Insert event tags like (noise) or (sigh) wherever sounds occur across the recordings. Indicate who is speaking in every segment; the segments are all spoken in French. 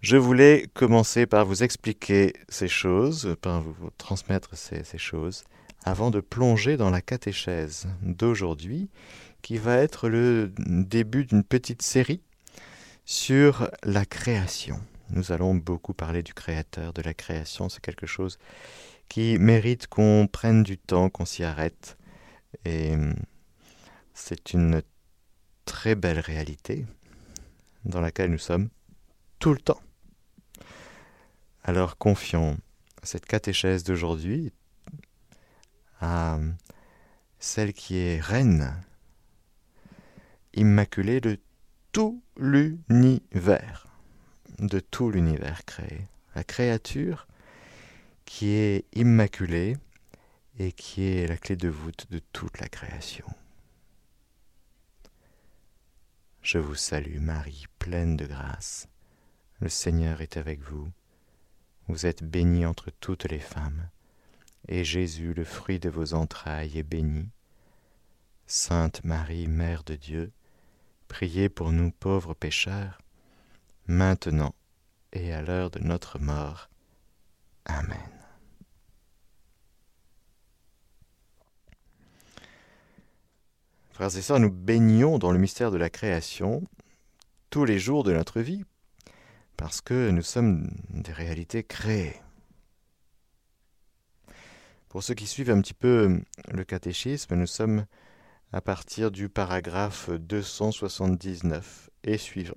Speaker 1: Je voulais commencer par vous expliquer ces choses, par vous transmettre ces, ces choses, avant de plonger dans la catéchèse d'aujourd'hui, qui va être le début d'une petite série sur la création. Nous allons beaucoup parler du créateur, de la création. C'est quelque chose qui mérite qu'on prenne du temps, qu'on s'y arrête. Et c'est une très belle réalité dans laquelle nous sommes tout le temps. Alors confions cette catéchèse d'aujourd'hui à celle qui est reine, immaculée de tout l'univers, de tout l'univers créé. La créature qui est immaculée et qui est la clé de voûte de toute la création. Je vous salue Marie, pleine de grâce. Le Seigneur est avec vous. Vous êtes bénie entre toutes les femmes, et Jésus, le fruit de vos entrailles, est béni. Sainte Marie, Mère de Dieu, priez pour nous pauvres pécheurs, maintenant et à l'heure de notre mort. Amen. Frères et sœurs, nous baignons dans le mystère de la création tous les jours de notre vie, parce que nous sommes des réalités créées. Pour ceux qui suivent un petit peu le catéchisme, nous sommes à partir du paragraphe 279 et suivant.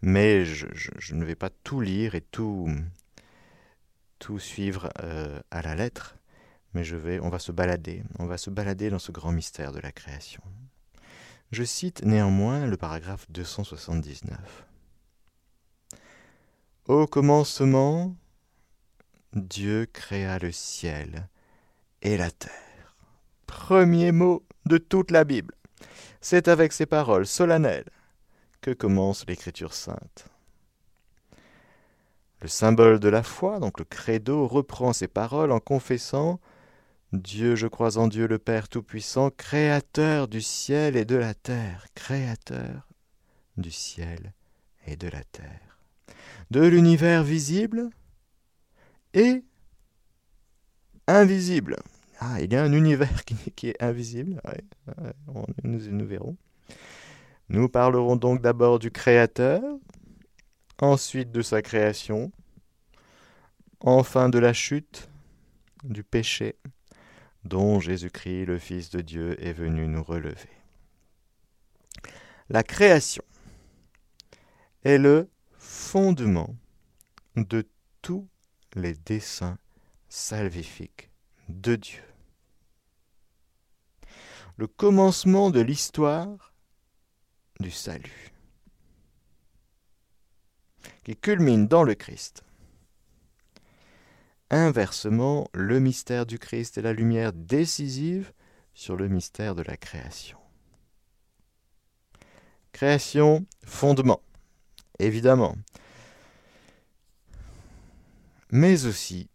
Speaker 1: Mais je, ne vais pas tout lire et tout, tout suivre euh, à la lettre, mais je vais, on va se balader, on va se balader dans ce grand mystère de la création. Je cite néanmoins le paragraphe 279. Au commencement, Dieu créa le ciel et la terre. Premier mot de toute la Bible. C'est avec ces paroles solennelles que commence l'écriture sainte. Le symbole de la foi, donc le credo, reprend ces paroles en confessant Dieu, je crois en Dieu le Père Tout-Puissant, créateur du ciel et de la terre, créateur du ciel et de la terre, de l'univers visible et invisible. Ah, il y a un univers (laughs) qui, est invisible, nous, nous verrons. Nous parlerons donc d'abord du Créateur, ensuite de sa création, enfin de la chute, du péché, dont Jésus-Christ, le Fils de Dieu, est venu nous relever. La création est le fondement de tous les desseins salvifiques de Dieu. Le commencement de l'histoire du salut, qui culmine dans le Christ. Inversement, le mystère du Christ est la lumière décisive sur le mystère de la création. Création, fondement, évidemment. Mais aussi,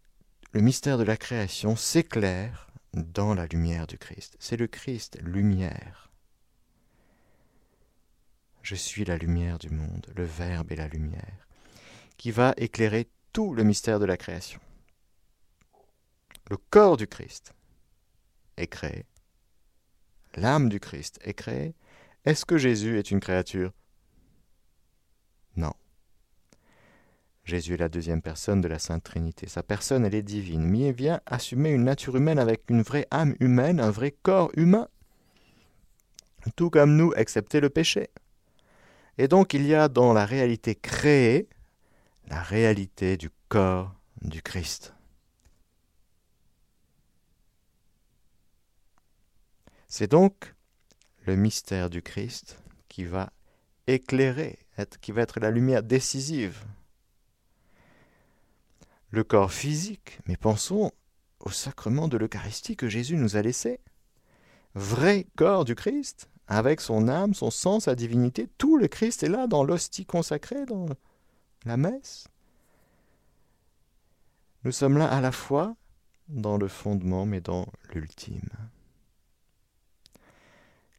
Speaker 1: le mystère de la création s'éclaire dans la lumière du Christ. C'est le Christ, lumière. Je suis la lumière du monde, le Verbe et la lumière, qui va éclairer tout le mystère de la création le corps du Christ est créé, l'âme du Christ est créée, est-ce que Jésus est une créature? Non. Jésus est la deuxième personne de la Sainte Trinité. Sa personne, elle est divine, mais il vient assumer une nature humaine avec une vraie âme humaine, un vrai corps humain, tout comme nous, excepté le péché. Et donc il y a dans la réalité créée la réalité du corps du Christ. C'est donc le mystère du Christ qui va éclairer, qui va être la lumière décisive. Le corps physique, mais pensons au sacrement de l'Eucharistie que Jésus nous a laissé. Vrai corps du Christ, avec son âme, son sang, sa divinité, tout le Christ est là dans l'hostie consacrée, dans la messe. Nous sommes là à la fois dans le fondement, mais dans l'ultime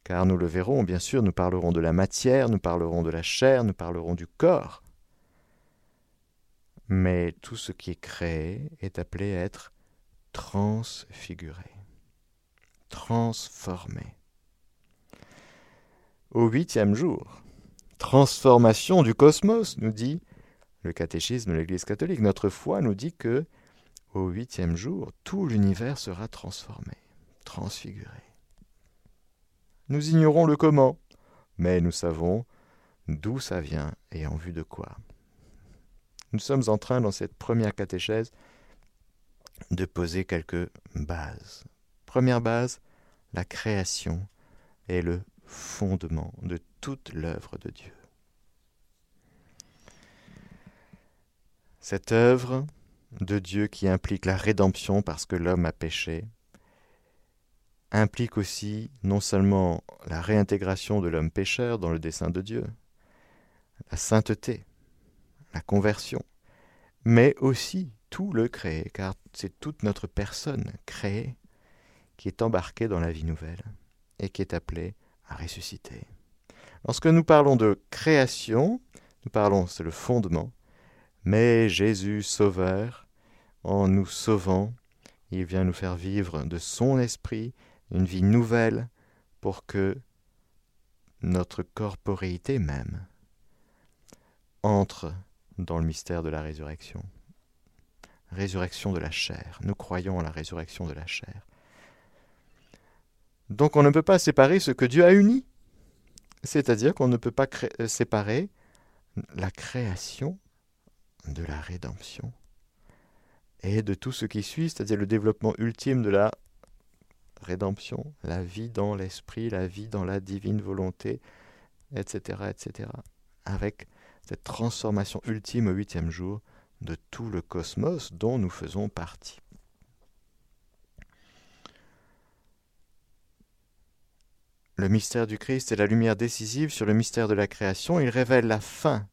Speaker 1: car nous le verrons, bien sûr, nous parlerons de la matière, nous parlerons de la chair, nous parlerons du corps. Mais tout ce qui est créé est appelé à être transfiguré, transformé. Au huitième jour, transformation du cosmos, nous dit le catéchisme de l'Église catholique. Notre foi nous dit que au huitième jour, tout l'univers sera transformé, transfiguré. Nous ignorons le comment, mais nous savons d'où ça vient et en vue de quoi. Nous sommes en train, dans cette première catéchèse, de poser quelques bases. Première base, la création est le fondement de toute l'œuvre de Dieu. Cette œuvre de Dieu qui implique la rédemption parce que l'homme a péché, implique aussi non seulement la réintégration de l'homme pécheur dans le dessein de Dieu, la sainteté, la conversion, mais aussi tout le créé, car c'est toute notre personne créée qui est embarquée dans la vie nouvelle et qui est appelée à ressusciter. Lorsque nous parlons de création, nous parlons, c'est le fondement, mais Jésus Sauveur, en nous sauvant, il vient nous faire vivre de son esprit une vie nouvelle pour que notre corporéité même entre dans le mystère de la résurrection. Résurrection de la chair. Nous croyons à la résurrection de la chair. Donc on ne peut pas séparer ce que Dieu a uni. C'est-à-dire qu'on ne peut pas euh, séparer la création de la rédemption et de tout ce qui suit, c'est-à-dire le développement ultime de la rédemption, la vie dans l'esprit, la vie dans la divine volonté, etc., etc., avec cette transformation ultime au huitième jour de tout le cosmos dont nous faisons partie. Le mystère du Christ est la lumière décisive sur le mystère de la création. Il révèle la fin.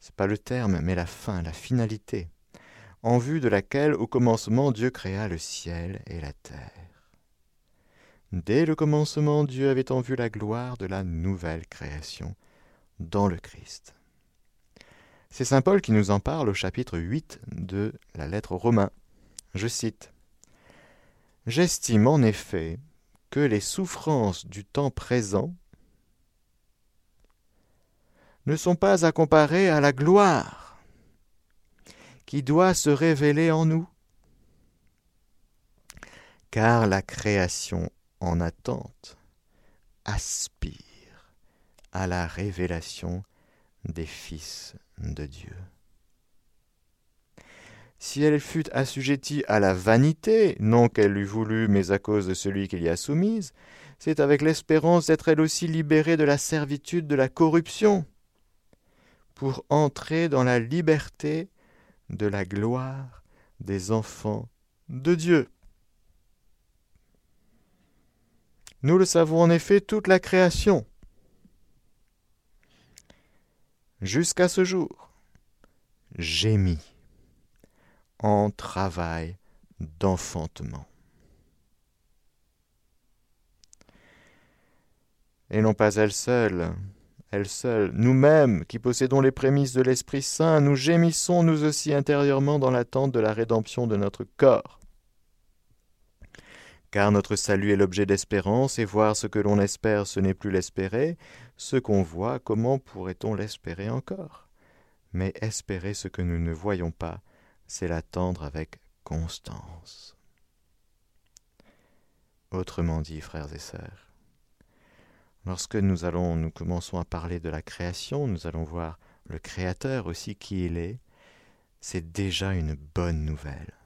Speaker 1: Ce n'est pas le terme, mais la fin, la finalité, en vue de laquelle au commencement Dieu créa le ciel et la terre. Dès le commencement, Dieu avait en vue la gloire de la nouvelle création dans le Christ. C'est Saint Paul qui nous en parle au chapitre 8 de la lettre aux Romains. Je cite J'estime en effet que les souffrances du temps présent ne sont pas à comparer à la gloire qui doit se révéler en nous, car la création en attente aspire à la révélation des fils de Dieu si elle fut assujettie à la vanité, non qu'elle l'eût voulu, mais à cause de celui qui l'y a soumise, c'est avec l'espérance d'être elle aussi libérée de la servitude de la corruption, pour entrer dans la liberté de la gloire des enfants de Dieu. Nous le savons en effet, toute la création, jusqu'à ce jour, gémit en travail d'enfantement. Et non pas elle seule, elle seule, nous-mêmes qui possédons les prémices de l'Esprit Saint, nous gémissons nous aussi intérieurement dans l'attente de la rédemption de notre corps. Car notre salut est l'objet d'espérance, et voir ce que l'on espère, ce n'est plus l'espérer, ce qu'on voit, comment pourrait-on l'espérer encore? Mais espérer ce que nous ne voyons pas, c'est l'attendre avec constance. Autrement dit, frères et sœurs, lorsque nous allons, nous commençons à parler de la création, nous allons voir le Créateur aussi qui il est, c'est déjà une bonne nouvelle.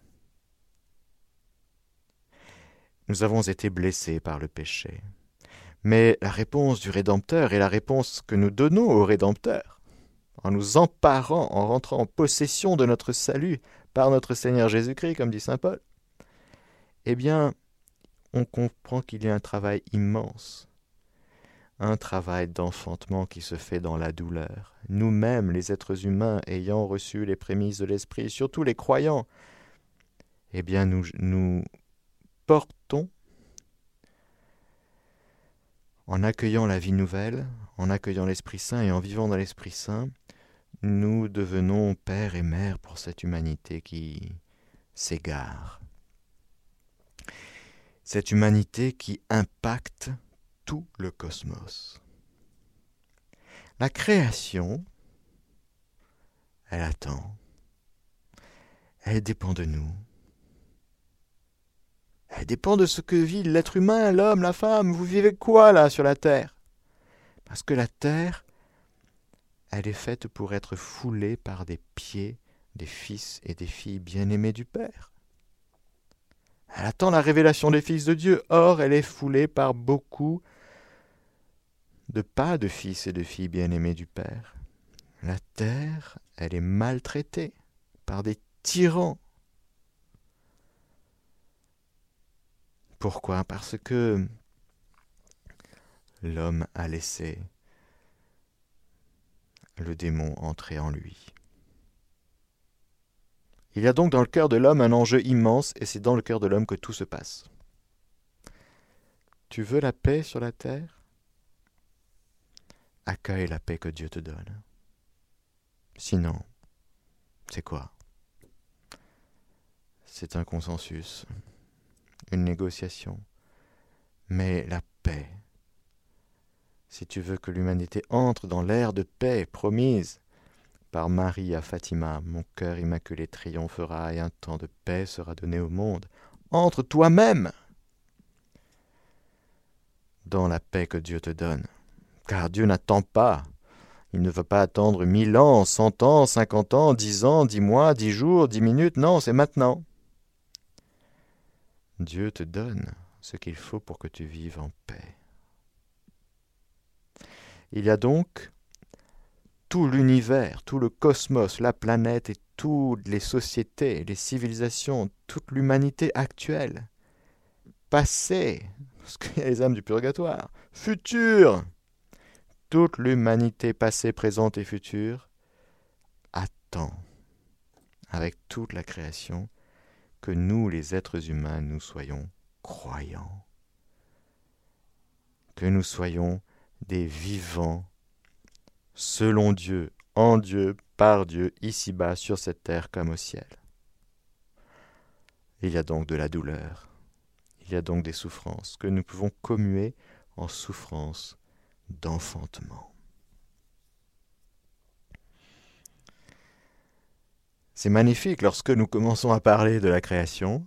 Speaker 1: Nous avons été blessés par le péché, mais la réponse du Rédempteur est la réponse que nous donnons au Rédempteur en nous emparant, en rentrant en possession de notre salut par notre Seigneur Jésus-Christ, comme dit Saint Paul, eh bien, on comprend qu'il y a un travail immense, un travail d'enfantement qui se fait dans la douleur. Nous-mêmes, les êtres humains, ayant reçu les prémices de l'Esprit, surtout les croyants, eh bien, nous, nous portons en accueillant la vie nouvelle, en accueillant l'Esprit Saint et en vivant dans l'Esprit Saint, nous devenons père et mère pour cette humanité qui s'égare. Cette humanité qui impacte tout le cosmos. La création, elle attend. Elle dépend de nous. Elle dépend de ce que vit l'être humain, l'homme, la femme. Vous vivez quoi là sur la terre? Parce que la terre, elle est faite pour être foulée par des pieds des fils et des filles bien-aimés du Père. Elle attend la révélation des fils de Dieu, or elle est foulée par beaucoup de pas de fils et de filles bien-aimés du Père. La terre, elle est maltraitée par des tyrans. Pourquoi? Parce que l'homme a laissé le démon entrer en lui. Il y a donc dans le cœur de l'homme un enjeu immense, et c'est dans le cœur de l'homme que tout se passe. Tu veux la paix sur la terre? Accueille la paix que Dieu te donne. Sinon, c'est quoi? C'est un consensus, une négociation. Mais la paix, si tu veux que l'humanité entre dans l'ère de paix promise par Marie à Fatima, mon cœur immaculé triomphera et un temps de paix sera donné au monde. Entre toi-même dans la paix que Dieu te donne. Car Dieu n'attend pas. Il ne veut pas attendre mille ans, cent ans, cinquante ans, dix ans, dix mois, dix jours, dix minutes. Non, c'est maintenant. Dieu te donne ce qu'il faut pour que tu vives en paix. Il y a donc tout l'univers, tout le cosmos, la planète et toutes les sociétés, les civilisations, toute l'humanité actuelle, passée, parce qu'il y a les âmes du purgatoire, future, toute l'humanité passée, présente et future attend, avec toute la création, que nous, les êtres humains, nous soyons croyants, que nous soyons des vivants selon Dieu, en Dieu, par Dieu, ici-bas, sur cette terre comme au ciel. Il y a donc de la douleur, il y a donc des souffrances que nous pouvons commuer en souffrances d'enfantement. C'est magnifique lorsque nous commençons à parler de la création.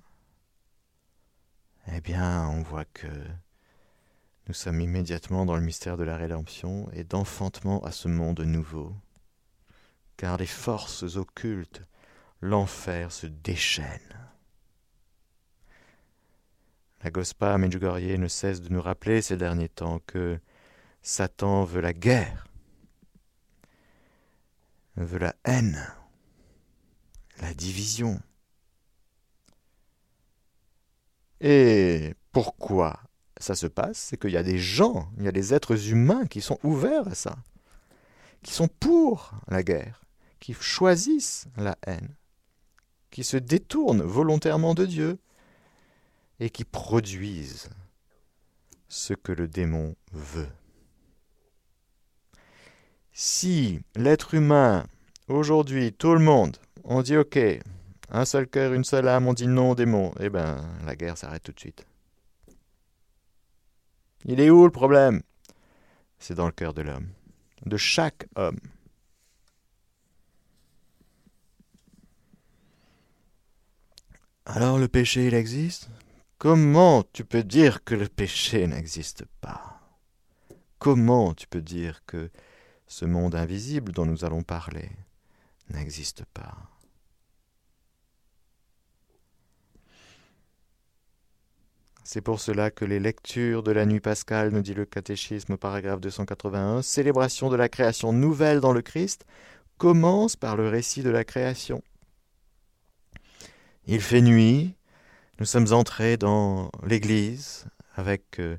Speaker 1: Eh bien, on voit que nous sommes immédiatement dans le mystère de la rédemption et d'enfantement à ce monde nouveau. Car les forces occultes, l'enfer se déchaîne. La Gospa Medjugorje ne cesse de nous rappeler ces derniers temps que Satan veut la guerre, veut la haine, la division. Et pourquoi ça se passe, c'est qu'il y a des gens, il y a des êtres humains qui sont ouverts à ça, qui sont pour la guerre, qui choisissent la haine, qui se détournent volontairement de Dieu et qui produisent ce que le démon veut. Si l'être humain, aujourd'hui, tout le monde, on dit ok, un seul cœur, une seule âme, on dit non au démon, eh bien la guerre s'arrête tout de suite. Il est où le problème? C'est dans le cœur de l'homme, de chaque homme. Alors le péché, il existe? Comment tu peux dire que le péché n'existe pas? Comment tu peux dire que ce monde invisible dont nous allons parler n'existe pas? C'est pour cela que les lectures de la nuit pascale, nous dit le catéchisme paragraphe 281, célébration de la création nouvelle dans le Christ, commencent par le récit de la création. Il fait nuit, nous sommes entrés dans l'église avec euh,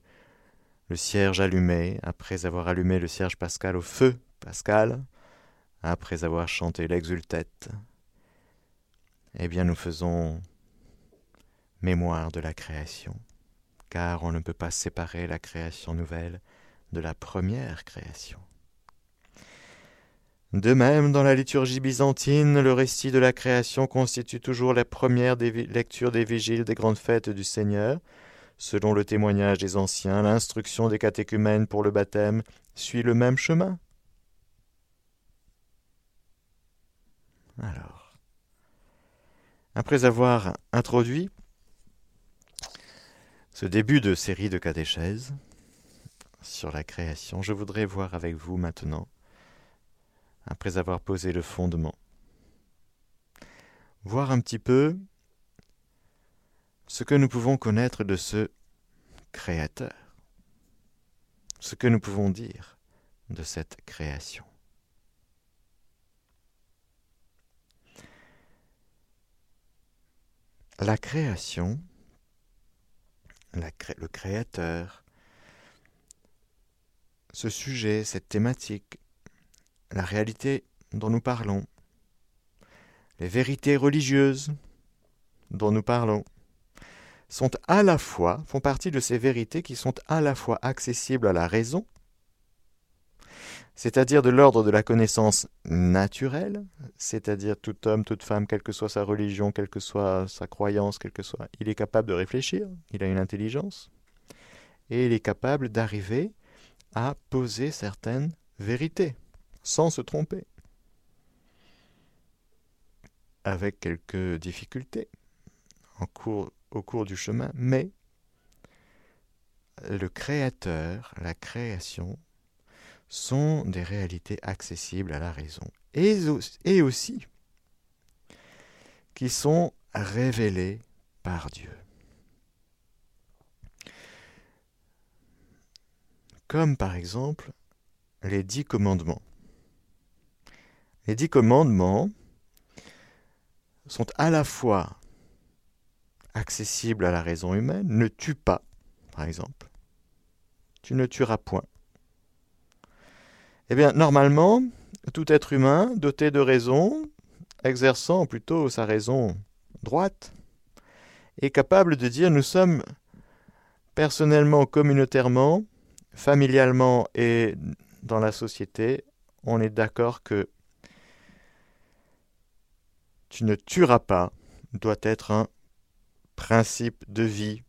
Speaker 1: le cierge allumé, après avoir allumé le cierge pascal au feu pascal, après avoir chanté l'exultète. Eh bien, nous faisons mémoire de la création car on ne peut pas séparer la création nouvelle de la première création. De même, dans la liturgie byzantine, le récit de la création constitue toujours la première des lectures des vigiles des grandes fêtes du Seigneur. Selon le témoignage des anciens, l'instruction des catéchumènes pour le baptême suit le même chemin. Alors, après avoir introduit ce début de série de catéchèses sur la création, je voudrais voir avec vous maintenant après avoir posé le fondement. Voir un petit peu ce que nous pouvons connaître de ce Créateur, ce que nous pouvons dire de cette création. La création, le Créateur, ce sujet, cette thématique, la réalité dont nous parlons, les vérités religieuses dont nous parlons, sont à la fois, font partie de ces vérités qui sont à la fois accessibles à la raison, c'est-à-dire de l'ordre de la connaissance naturelle, c'est-à-dire tout homme, toute femme, quelle que soit sa religion, quelle que soit sa croyance, quel que soit, il est capable de réfléchir, il a une intelligence, et il est capable d'arriver à poser certaines vérités sans se tromper, avec quelques difficultés au cours du chemin, mais le créateur, la création, sont des réalités accessibles à la raison, et, aussi qui sont révélées par Dieu. Comme par exemple les dix commandements. Les dix commandements sont à la fois accessibles à la raison humaine, ne tue pas, par exemple. Tu ne tueras point. Eh bien, normalement, tout être humain doté de raison, exerçant plutôt sa raison droite, est capable de dire nous sommes personnellement, communautairement, familialement et dans la société, on est d'accord que tu ne tueras pas doit être un principe de vie,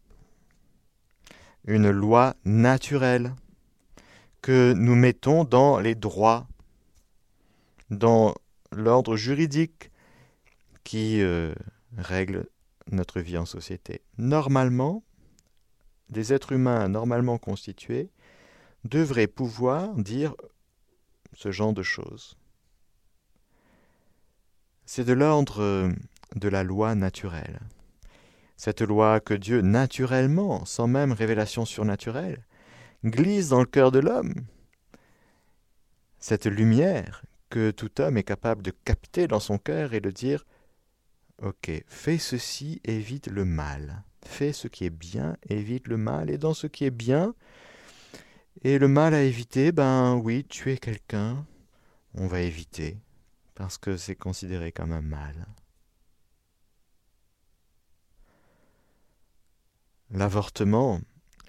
Speaker 1: une loi naturelle que nous mettons dans les droits, dans l'ordre juridique qui euh, règle notre vie en société. Normalement, des êtres humains normalement constitués devraient pouvoir dire ce genre de choses. C'est de l'ordre euh, de la loi naturelle. Cette loi que Dieu, naturellement, sans même révélation surnaturelle, glisse dans le cœur de l'homme. Cette lumière que tout homme est capable de capter dans son cœur et de dire Ok, fais ceci, évite le mal. Fais ce qui est bien, évite le mal. Et dans ce qui est bien, et le mal à éviter, ben oui, tuer quelqu'un, on va éviter parce que c'est considéré comme un mal. L'avortement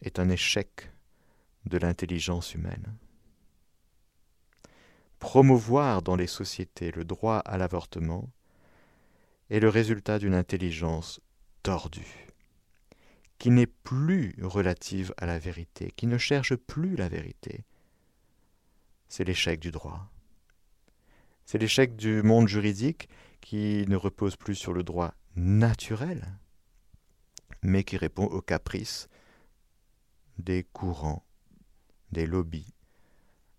Speaker 1: est un échec de l'intelligence humaine. Promouvoir dans les sociétés le droit à l'avortement est le résultat d'une intelligence tordue, qui n'est plus relative à la vérité, qui ne cherche plus la vérité. C'est l'échec du droit. C'est l'échec du monde juridique qui ne repose plus sur le droit naturel, mais qui répond aux caprices des courants, des lobbies,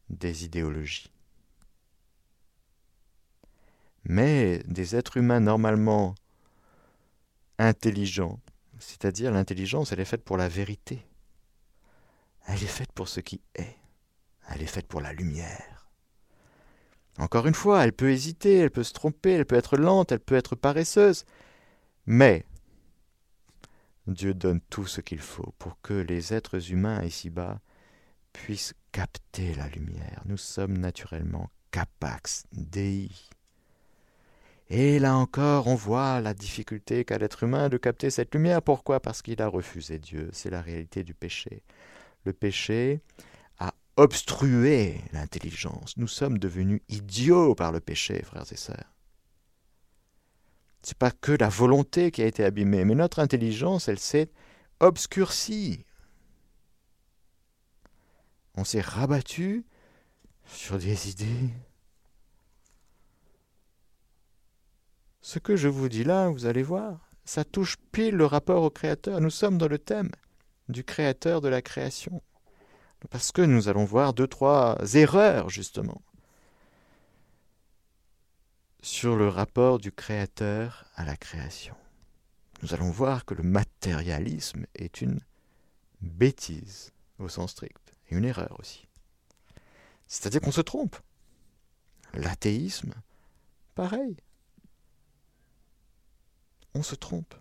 Speaker 1: des idéologies. Mais des êtres humains normalement intelligents, c'est-à-dire l'intelligence, elle est faite pour la vérité. Elle est faite pour ce qui est. Elle est faite pour la lumière. Encore une fois, elle peut hésiter, elle peut se tromper, elle peut être lente, elle peut être paresseuse. Mais Dieu donne tout ce qu'il faut pour que les êtres humains ici-bas puissent capter la lumière. Nous sommes naturellement capax Dei. Et là encore, on voit la difficulté qu'a l'être humain de capter cette lumière. Pourquoi? Parce qu'il a refusé Dieu. C'est la réalité du péché. Le péché a obstrué l'intelligence. Nous sommes devenus idiots par le péché, frères et sœurs. C'est pas que la volonté qui a été abîmée, mais notre intelligence, elle s'est obscurcie. On s'est rabattu sur des idées. Ce que je vous dis là, vous allez voir, ça touche pile le rapport au Créateur. Nous sommes dans le thème du Créateur de la création. Parce que nous allons voir deux, trois erreurs, justement, sur le rapport du Créateur à la création. Nous allons voir que le matérialisme est une bêtise au sens strict, une erreur aussi. C'est-à-dire qu'on se trompe. L'athéisme, pareil. On se trompe.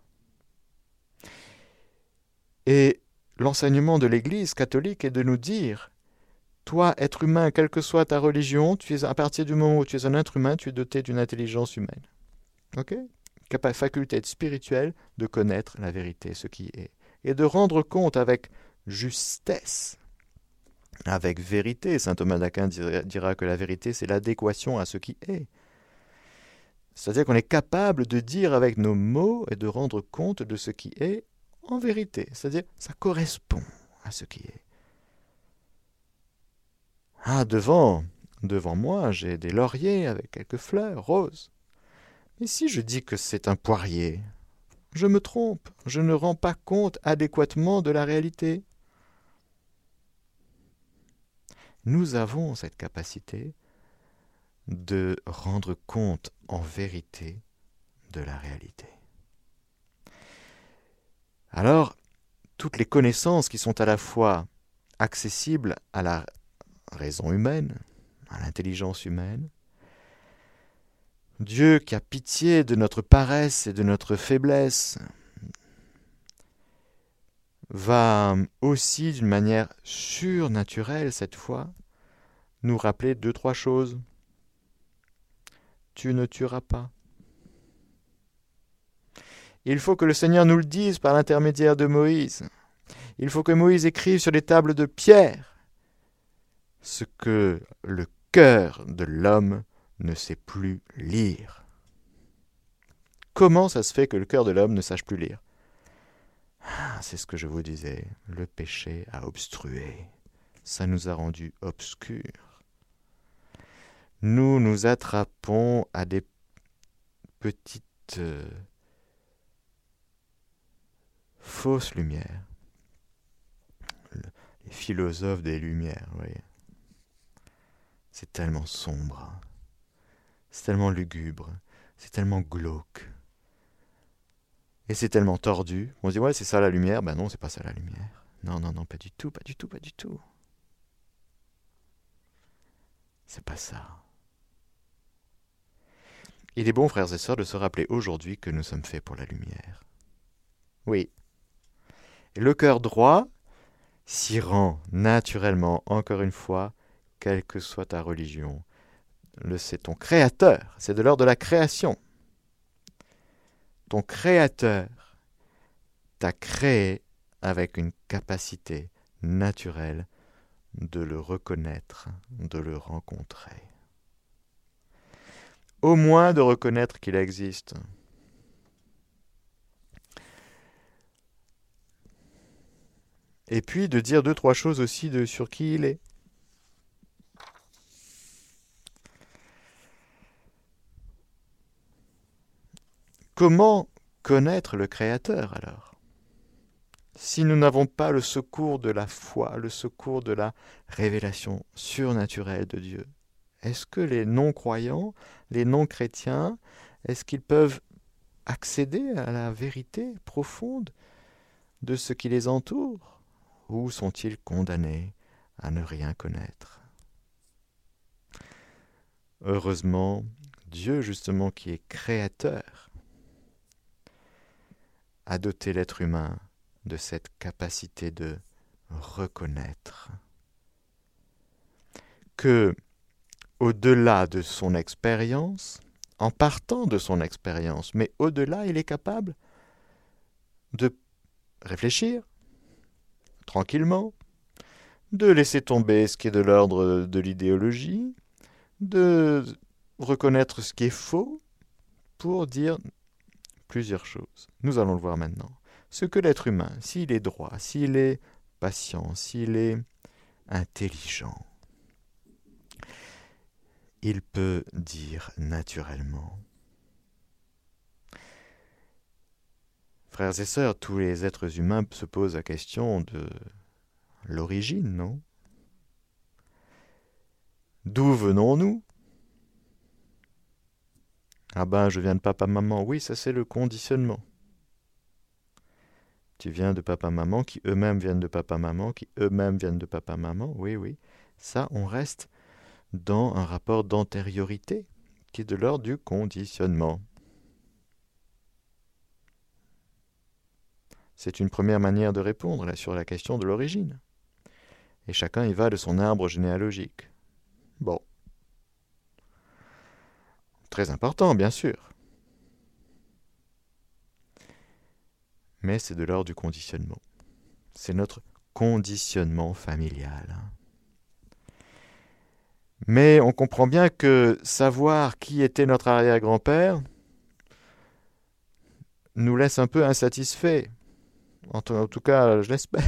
Speaker 1: Et l'enseignement de l'Église catholique est de nous dire toi, être humain, quelle que soit ta religion, à partir du moment où tu es un être humain, tu es doté d'une intelligence humaine. OK? Faculté spirituelle de connaître la vérité, ce qui est, et de rendre compte avec justesse, avec vérité. Saint Thomas d'Aquin dira que la vérité, c'est l'adéquation à ce qui est. C'est-à-dire qu'on est capable de dire avec nos mots et de rendre compte de ce qui est en vérité. C'est-à-dire ça correspond à ce qui est. Ah, devant, devant moi, j'ai des lauriers avec quelques fleurs roses. Mais si je dis que c'est un poirier, je me trompe, je ne rends pas compte adéquatement de la réalité. Nous avons cette capacité de rendre compte en vérité de la réalité. Alors, toutes les connaissances qui sont à la fois accessibles à la raison humaine, à l'intelligence humaine. Dieu qui a pitié de notre paresse et de notre faiblesse va aussi d'une manière surnaturelle cette fois nous rappeler deux, trois choses. Tu ne tueras pas. Il faut que le Seigneur nous le dise par l'intermédiaire de Moïse. Il faut que Moïse écrive sur les tables de pierre ce que le cœur de l'homme ne sait plus lire. Comment ça se fait que le cœur de l'homme ne sache plus lire? Ah, C'est ce que je vous disais, le péché a obstrué, ça nous a rendus obscurs. Nous nous attrapons à des petites euh, fausses lumières. les philosophes des lumières, voyez. C'est tellement sombre, c'est tellement lugubre, c'est tellement glauque. Et c'est tellement tordu. On se dit, ouais, c'est ça la lumière. Ben non, c'est pas ça la lumière. Non, non, non, pas du tout, pas du tout, pas du tout. C'est pas ça. Il est bon, frères et sœurs, de se rappeler aujourd'hui que nous sommes faits pour la lumière. Oui. Le cœur droit s'y rend naturellement, encore une fois, quelle que soit ta religion. C'est ton créateur, c'est de l'ordre de la création. Ton créateur t'a créé avec une capacité naturelle de le reconnaître, de le rencontrer. Au moins de reconnaître qu'il existe. Et puis de dire deux, trois choses aussi de, sur qui il est. Comment connaître le Créateur alors? Si nous n'avons pas le secours de la foi, le secours de la révélation surnaturelle de Dieu, est-ce que les non-croyants, les non-chrétiens, est-ce qu'ils peuvent accéder à la vérité profonde de ce qui les entoure? Ou sont-ils condamnés à ne rien connaître? Heureusement, Dieu justement qui est créateur, a doté l'être humain de cette capacité de reconnaître. Que, au-delà de son expérience, en partant de son expérience, mais au-delà, il est capable de réfléchir tranquillement, de laisser tomber ce qui est de l'ordre de l'idéologie, de reconnaître ce qui est faux, pour dire plusieurs choses. Nous allons le voir maintenant. Ce que l'être humain, s'il est droit, s'il est patient, s'il est intelligent, il peut dire naturellement. Frères et sœurs, tous les êtres humains se posent la question de l'origine, non? D'où venons-nous? Ah ben, je viens de papa-maman. Oui, ça c'est le conditionnement. Tu viens de papa-maman, qui eux-mêmes viennent de papa-maman, qui eux-mêmes viennent de papa-maman. Oui, oui. Ça, on reste dans un rapport d'antériorité qui est de l'ordre du conditionnement. C'est une première manière de répondre sur la question de l'origine. Et chacun y va de son arbre généalogique. Bon. Très important, bien sûr. Mais c'est de l'ordre du conditionnement. C'est notre conditionnement familial. Hein. Mais on comprend bien que savoir qui était notre arrière-grand-père nous laisse un peu insatisfaits. En, tout cas, je l'espère.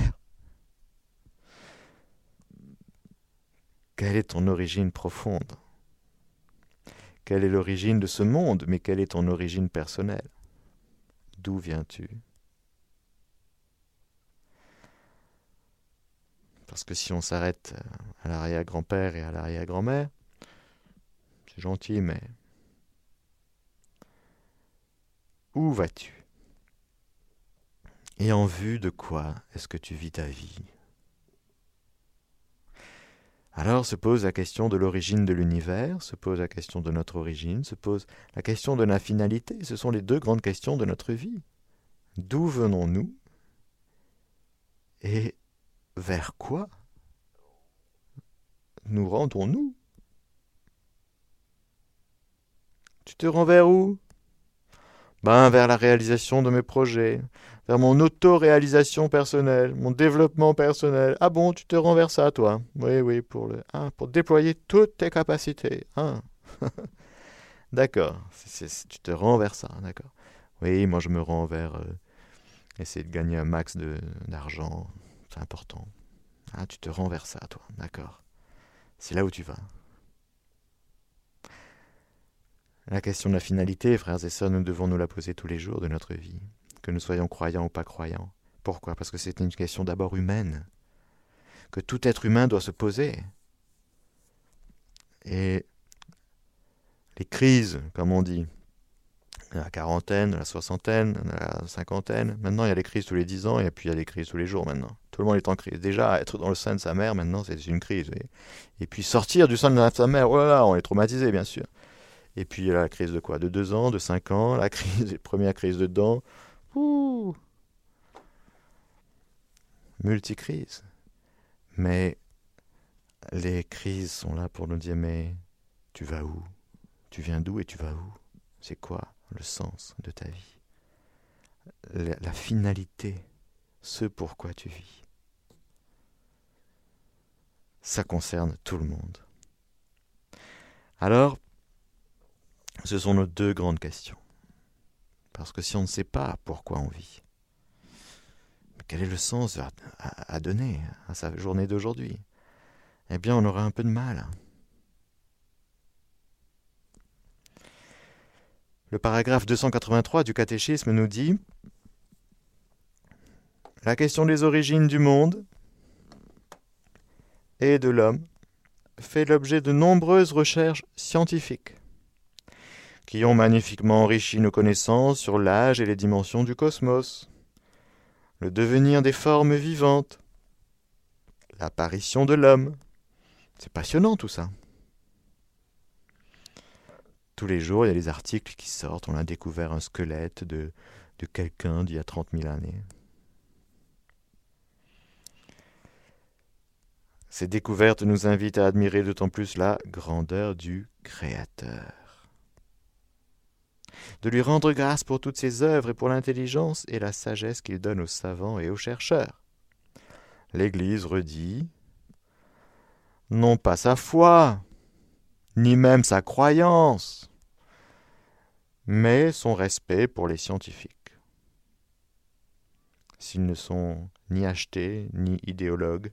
Speaker 1: Quelle est ton origine profonde? Quelle est l'origine de ce monde Mais quelle est ton origine personnelle? D'où viens-tu? Parce que si on s'arrête à l'arrière-grand-père et à l'arrière-grand-mère, c'est gentil, mais où vas-tu? Et en vue de quoi est-ce que tu vis ta vie? Alors se pose la question de l'origine de l'univers, se pose la question de notre origine, se pose la question de la finalité. Ce sont les deux grandes questions de notre vie. D'où venons-nous Et vers quoi nous rendons-nous? Tu te rends vers où? Ben vers la réalisation de mes projets, vers mon auto-réalisation personnelle, mon développement personnel. Ah bon, tu te rends vers ça, toi? Oui, oui, pour le, hein, pour déployer toutes tes capacités. Hein (laughs) d'accord, tu te rends vers ça, d'accord. Oui, moi je me rends vers euh, essayer de gagner un max d'argent c'est important. Ah, tu te rends vers ça, toi, d'accord. C'est là où tu vas. La question de la finalité, frères et sœurs, nous devons nous la poser tous les jours de notre vie, que nous soyons croyants ou pas croyants. Pourquoi? Parce que c'est une question d'abord humaine, que tout être humain doit se poser. Et les crises, comme on dit, la quarantaine, la soixantaine, la cinquantaine. Maintenant, il y a les crises tous les dix ans et puis il y a les crises tous les jours maintenant. Tout le monde est en crise. Déjà, être dans le sein de sa mère, maintenant, c'est une crise. Et puis sortir du sein de sa mère, oh on est traumatisé, bien sûr. Et puis la crise de quoi? De deux ans, de cinq ans, la crise, première crise de dents. Ouh Multicrise. Mais les crises sont là pour nous dire mais tu vas où? Tu viens d'où et tu vas où? C'est quoi le sens de ta vie, la, finalité, ce pourquoi tu vis. Ça concerne tout le monde. Alors, ce sont nos deux grandes questions. Parce que si on ne sait pas pourquoi on vit, quel est le sens à donner à sa journée d'aujourd'hui, eh bien on aura un peu de mal. Le paragraphe 283 du catéchisme nous dit La question des origines du monde et de l'homme fait l'objet de nombreuses recherches scientifiques qui ont magnifiquement enrichi nos connaissances sur l'âge et les dimensions du cosmos, le devenir des formes vivantes, l'apparition de l'homme. C'est passionnant tout ça. Tous les jours, il y a des articles qui sortent. On a découvert un squelette de, de quelqu'un d'il y a 30 000 années. Ces découvertes nous invitent à admirer d'autant plus la grandeur du Créateur. De lui rendre grâce pour toutes ses œuvres et pour l'intelligence et la sagesse qu'il donne aux savants et aux chercheurs. L'Église redit non pas sa foi, ni même sa croyance, mais son respect pour les scientifiques. S'ils ne sont ni achetés, ni idéologues,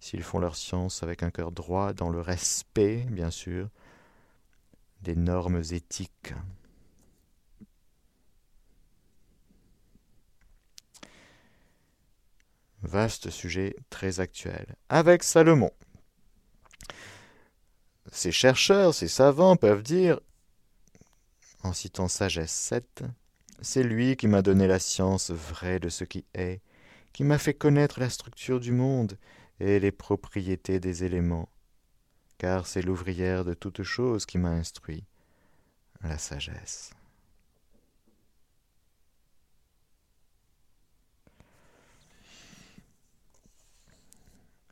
Speaker 1: s'ils font leur science avec un cœur droit, dans le respect, bien sûr, des normes éthiques. Vaste sujet très actuel. Avec Salomon. Ces chercheurs, ces savants peuvent dire, en citant Sagesse 7, C'est lui qui m'a donné la science vraie de ce qui est, qui m'a fait connaître la structure du monde et les propriétés des éléments, car c'est l'ouvrière de toutes choses qui m'a instruit, la sagesse.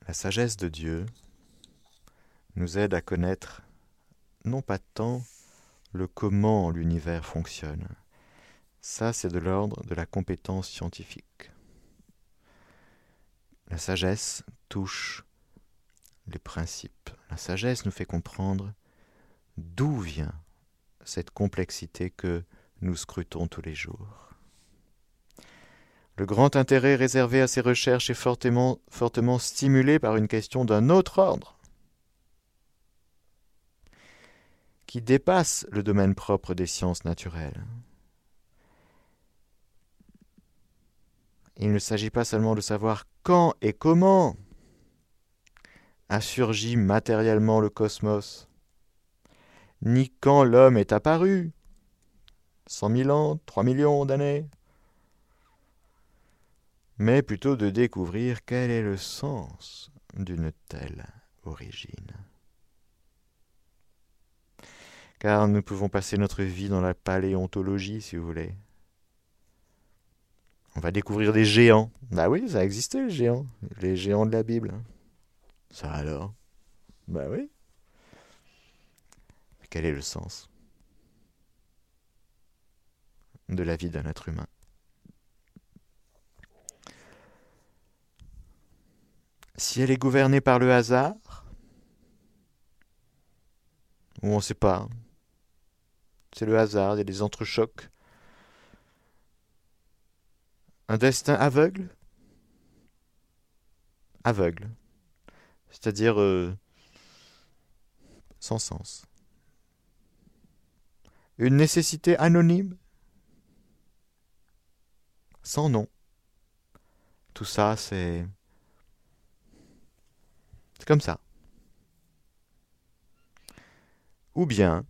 Speaker 1: La sagesse de Dieu nous aide à connaître non pas tant le comment l'univers fonctionne, ça c'est de l'ordre de la compétence scientifique. La sagesse touche les principes. La sagesse nous fait comprendre d'où vient cette complexité que nous scrutons tous les jours. Le grand intérêt réservé à ces recherches est fortement, stimulé par une question d'un autre ordre, qui dépasse le domaine propre des sciences naturelles. Il ne s'agit pas seulement de savoir quand et comment a surgi matériellement le cosmos, ni quand l'homme est apparu, cent mille ans, trois millions d'années, mais plutôt de découvrir quel est le sens d'une telle origine. Car nous pouvons passer notre vie dans la paléontologie, si vous voulez. On va découvrir des géants. Bah oui, ça existait, les géants. Les géants de la Bible. Ça alors? Bah oui. Quel est le sens? De la vie d'un être humain Si elle est gouvernée par le hasard, ou on ne sait pas, c'est le hasard, il y a des entrechocs, un destin aveugle? Aveugle. C'est-à-dire euh, sans sens. Une nécessité anonyme? Sans nom. Tout ça, c'est c'est comme ça. Ou bien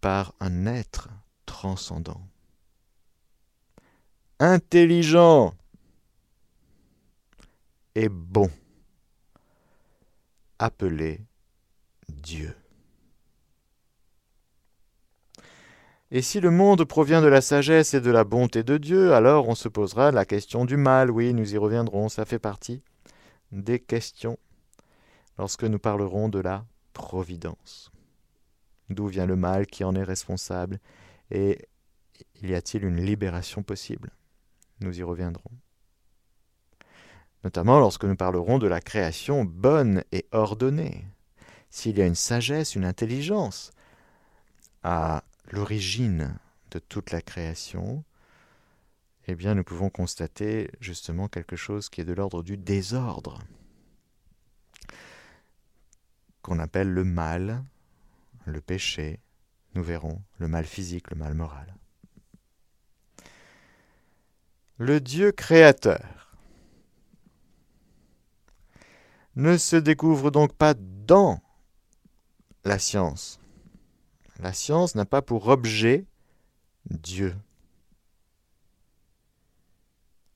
Speaker 1: par un être transcendant, intelligent et bon, appelé Dieu. Et si le monde provient de la sagesse et de la bonté de Dieu, alors on se posera la question du mal. Oui, nous y reviendrons, ça fait partie des questions lorsque nous parlerons de la providence. D'où vient le mal qui en est responsable et y a-t-il une libération possible? Nous y reviendrons. Notamment lorsque nous parlerons de la création bonne et ordonnée. S'il y a une sagesse, une intelligence à l'origine de toute la création, eh bien nous pouvons constater justement quelque chose qui est de l'ordre du désordre qu'on appelle le mal, le péché, nous verrons, le mal physique, le mal moral. Le Dieu créateur ne se découvre donc pas dans la science. La science n'a pas pour objet Dieu.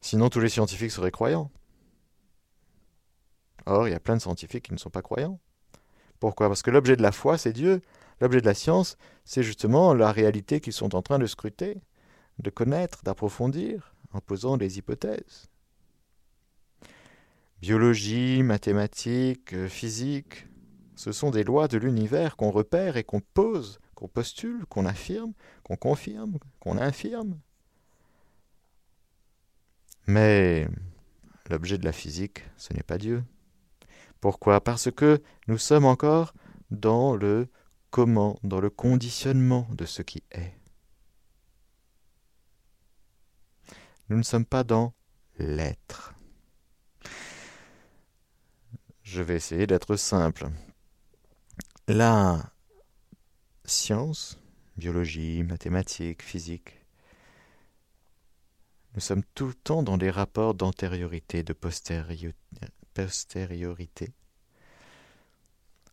Speaker 1: Sinon tous les scientifiques seraient croyants. Or, il y a plein de scientifiques qui ne sont pas croyants. Pourquoi? Parce que l'objet de la foi, c'est Dieu. L'objet de la science, c'est justement la réalité qu'ils sont en train de scruter, de connaître, d'approfondir, en posant des hypothèses. Biologie, mathématiques, euh, physique, ce sont des lois de l'univers qu'on repère et qu'on pose, qu'on postule, qu'on affirme, qu'on confirme, qu'on infirme. Mais l'objet de la physique, ce n'est pas Dieu. Pourquoi? Parce que nous sommes encore dans le comment, dans le conditionnement de ce qui est. Nous ne sommes pas dans l'être. Je vais essayer d'être simple. La science, biologie, mathématiques, physique, nous sommes tout le temps dans des rapports d'antériorité, de postériorité,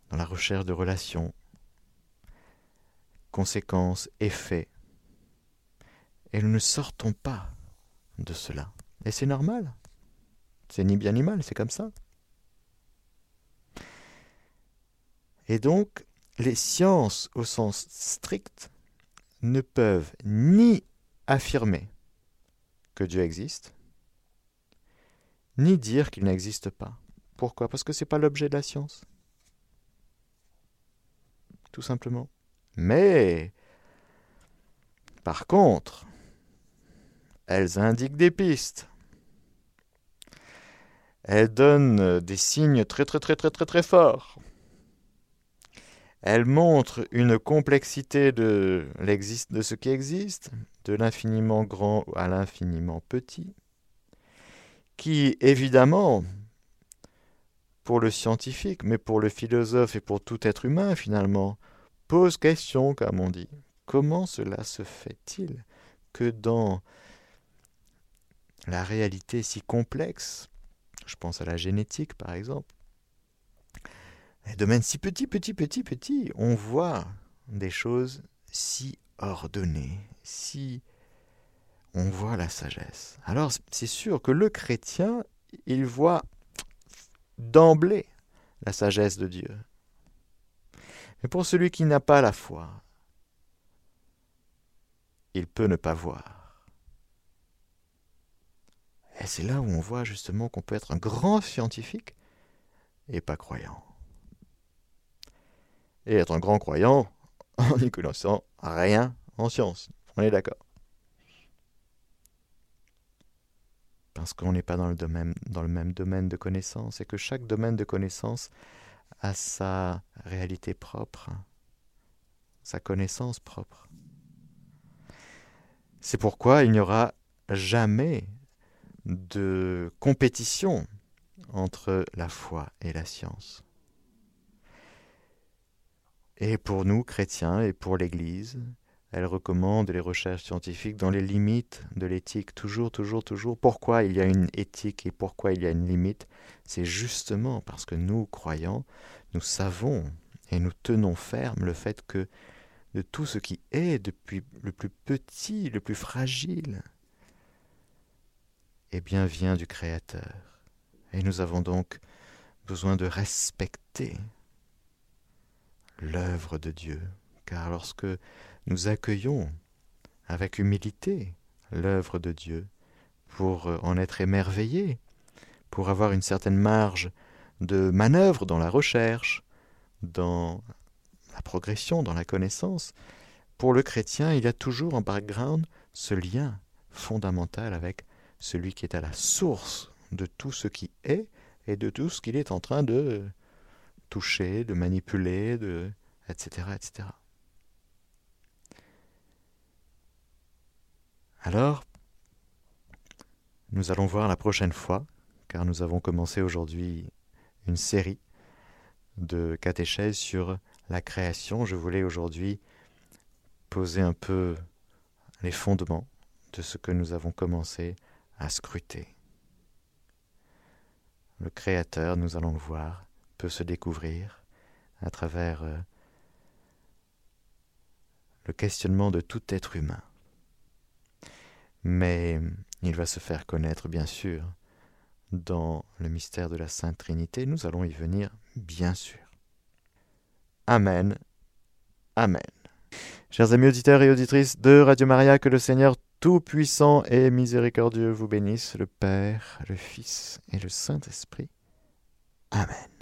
Speaker 1: dans la recherche de relations, conséquences, effets. Et nous ne sortons pas de cela. Et c'est normal. C'est ni bien ni mal, c'est comme ça. Et donc, les sciences au sens strict ne peuvent ni affirmer que Dieu existe, ni dire qu'il n'existe pas. Pourquoi? Parce que ce n'est pas l'objet de la science. Tout simplement. Mais, par contre, elles indiquent des pistes. Elles donnent des signes très très très très très très forts. Elles montrent une complexité de, de ce qui existe, de l'infiniment grand à l'infiniment petit, qui évidemment, pour le scientifique, mais pour le philosophe et pour tout être humain finalement, pose question, comme on dit. Comment cela se fait-il que dans la réalité si complexe, je pense à la génétique par exemple, un domaine si petit, petit, petit, petit, on voit des choses si ordonnées, si on voit la sagesse. Alors c'est sûr que le chrétien, il voit d'emblée la sagesse de Dieu. Mais pour celui qui n'a pas la foi, il peut ne pas voir. Et c'est là où on voit justement qu'on peut être un grand scientifique et pas croyant. Et être un grand croyant (laughs) en n'y connaissant rien en science. On est d'accord. Parce qu'on n'est pas dans le, même domaine de connaissance et que chaque domaine de connaissance a sa réalité propre, sa connaissance propre. C'est pourquoi il n'y aura jamais de compétition entre la foi et la science. Et pour nous, chrétiens, et pour l'Église, elle recommande les recherches scientifiques dans les limites de l'éthique, toujours, toujours, toujours. Pourquoi il y a une éthique et pourquoi il y a une limite? C'est justement parce que nous, croyants, nous savons et nous tenons ferme le fait que de tout ce qui est, depuis le plus petit, le plus fragile, eh bien vient du Créateur. Et nous avons donc besoin de respecter l'œuvre de Dieu, car lorsque nous accueillons avec humilité l'œuvre de Dieu, pour en être émerveillés, pour avoir une certaine marge de manœuvre dans la recherche, dans la progression, dans la connaissance, pour le chrétien, il y a toujours en background ce lien fondamental avec celui qui est à la source de tout ce qui est et de tout ce qu'il est en train de toucher, de manipuler, de, etc., etc. Alors, nous allons voir la prochaine fois, car nous avons commencé aujourd'hui une série de catéchèses sur la création. Je voulais aujourd'hui poser un peu les fondements de ce que nous avons commencé à scruter. Le Créateur, nous allons le voir, peut se découvrir à travers euh, le questionnement de tout être humain. Mais il va se faire connaître, bien sûr, dans le mystère de la Sainte Trinité. Nous allons y venir, bien sûr. Amen. Amen. Chers amis auditeurs et auditrices de Radio Maria, que le Seigneur Tout-Puissant et Miséricordieux vous bénisse, le Père, le Fils et le Saint-Esprit. Amen.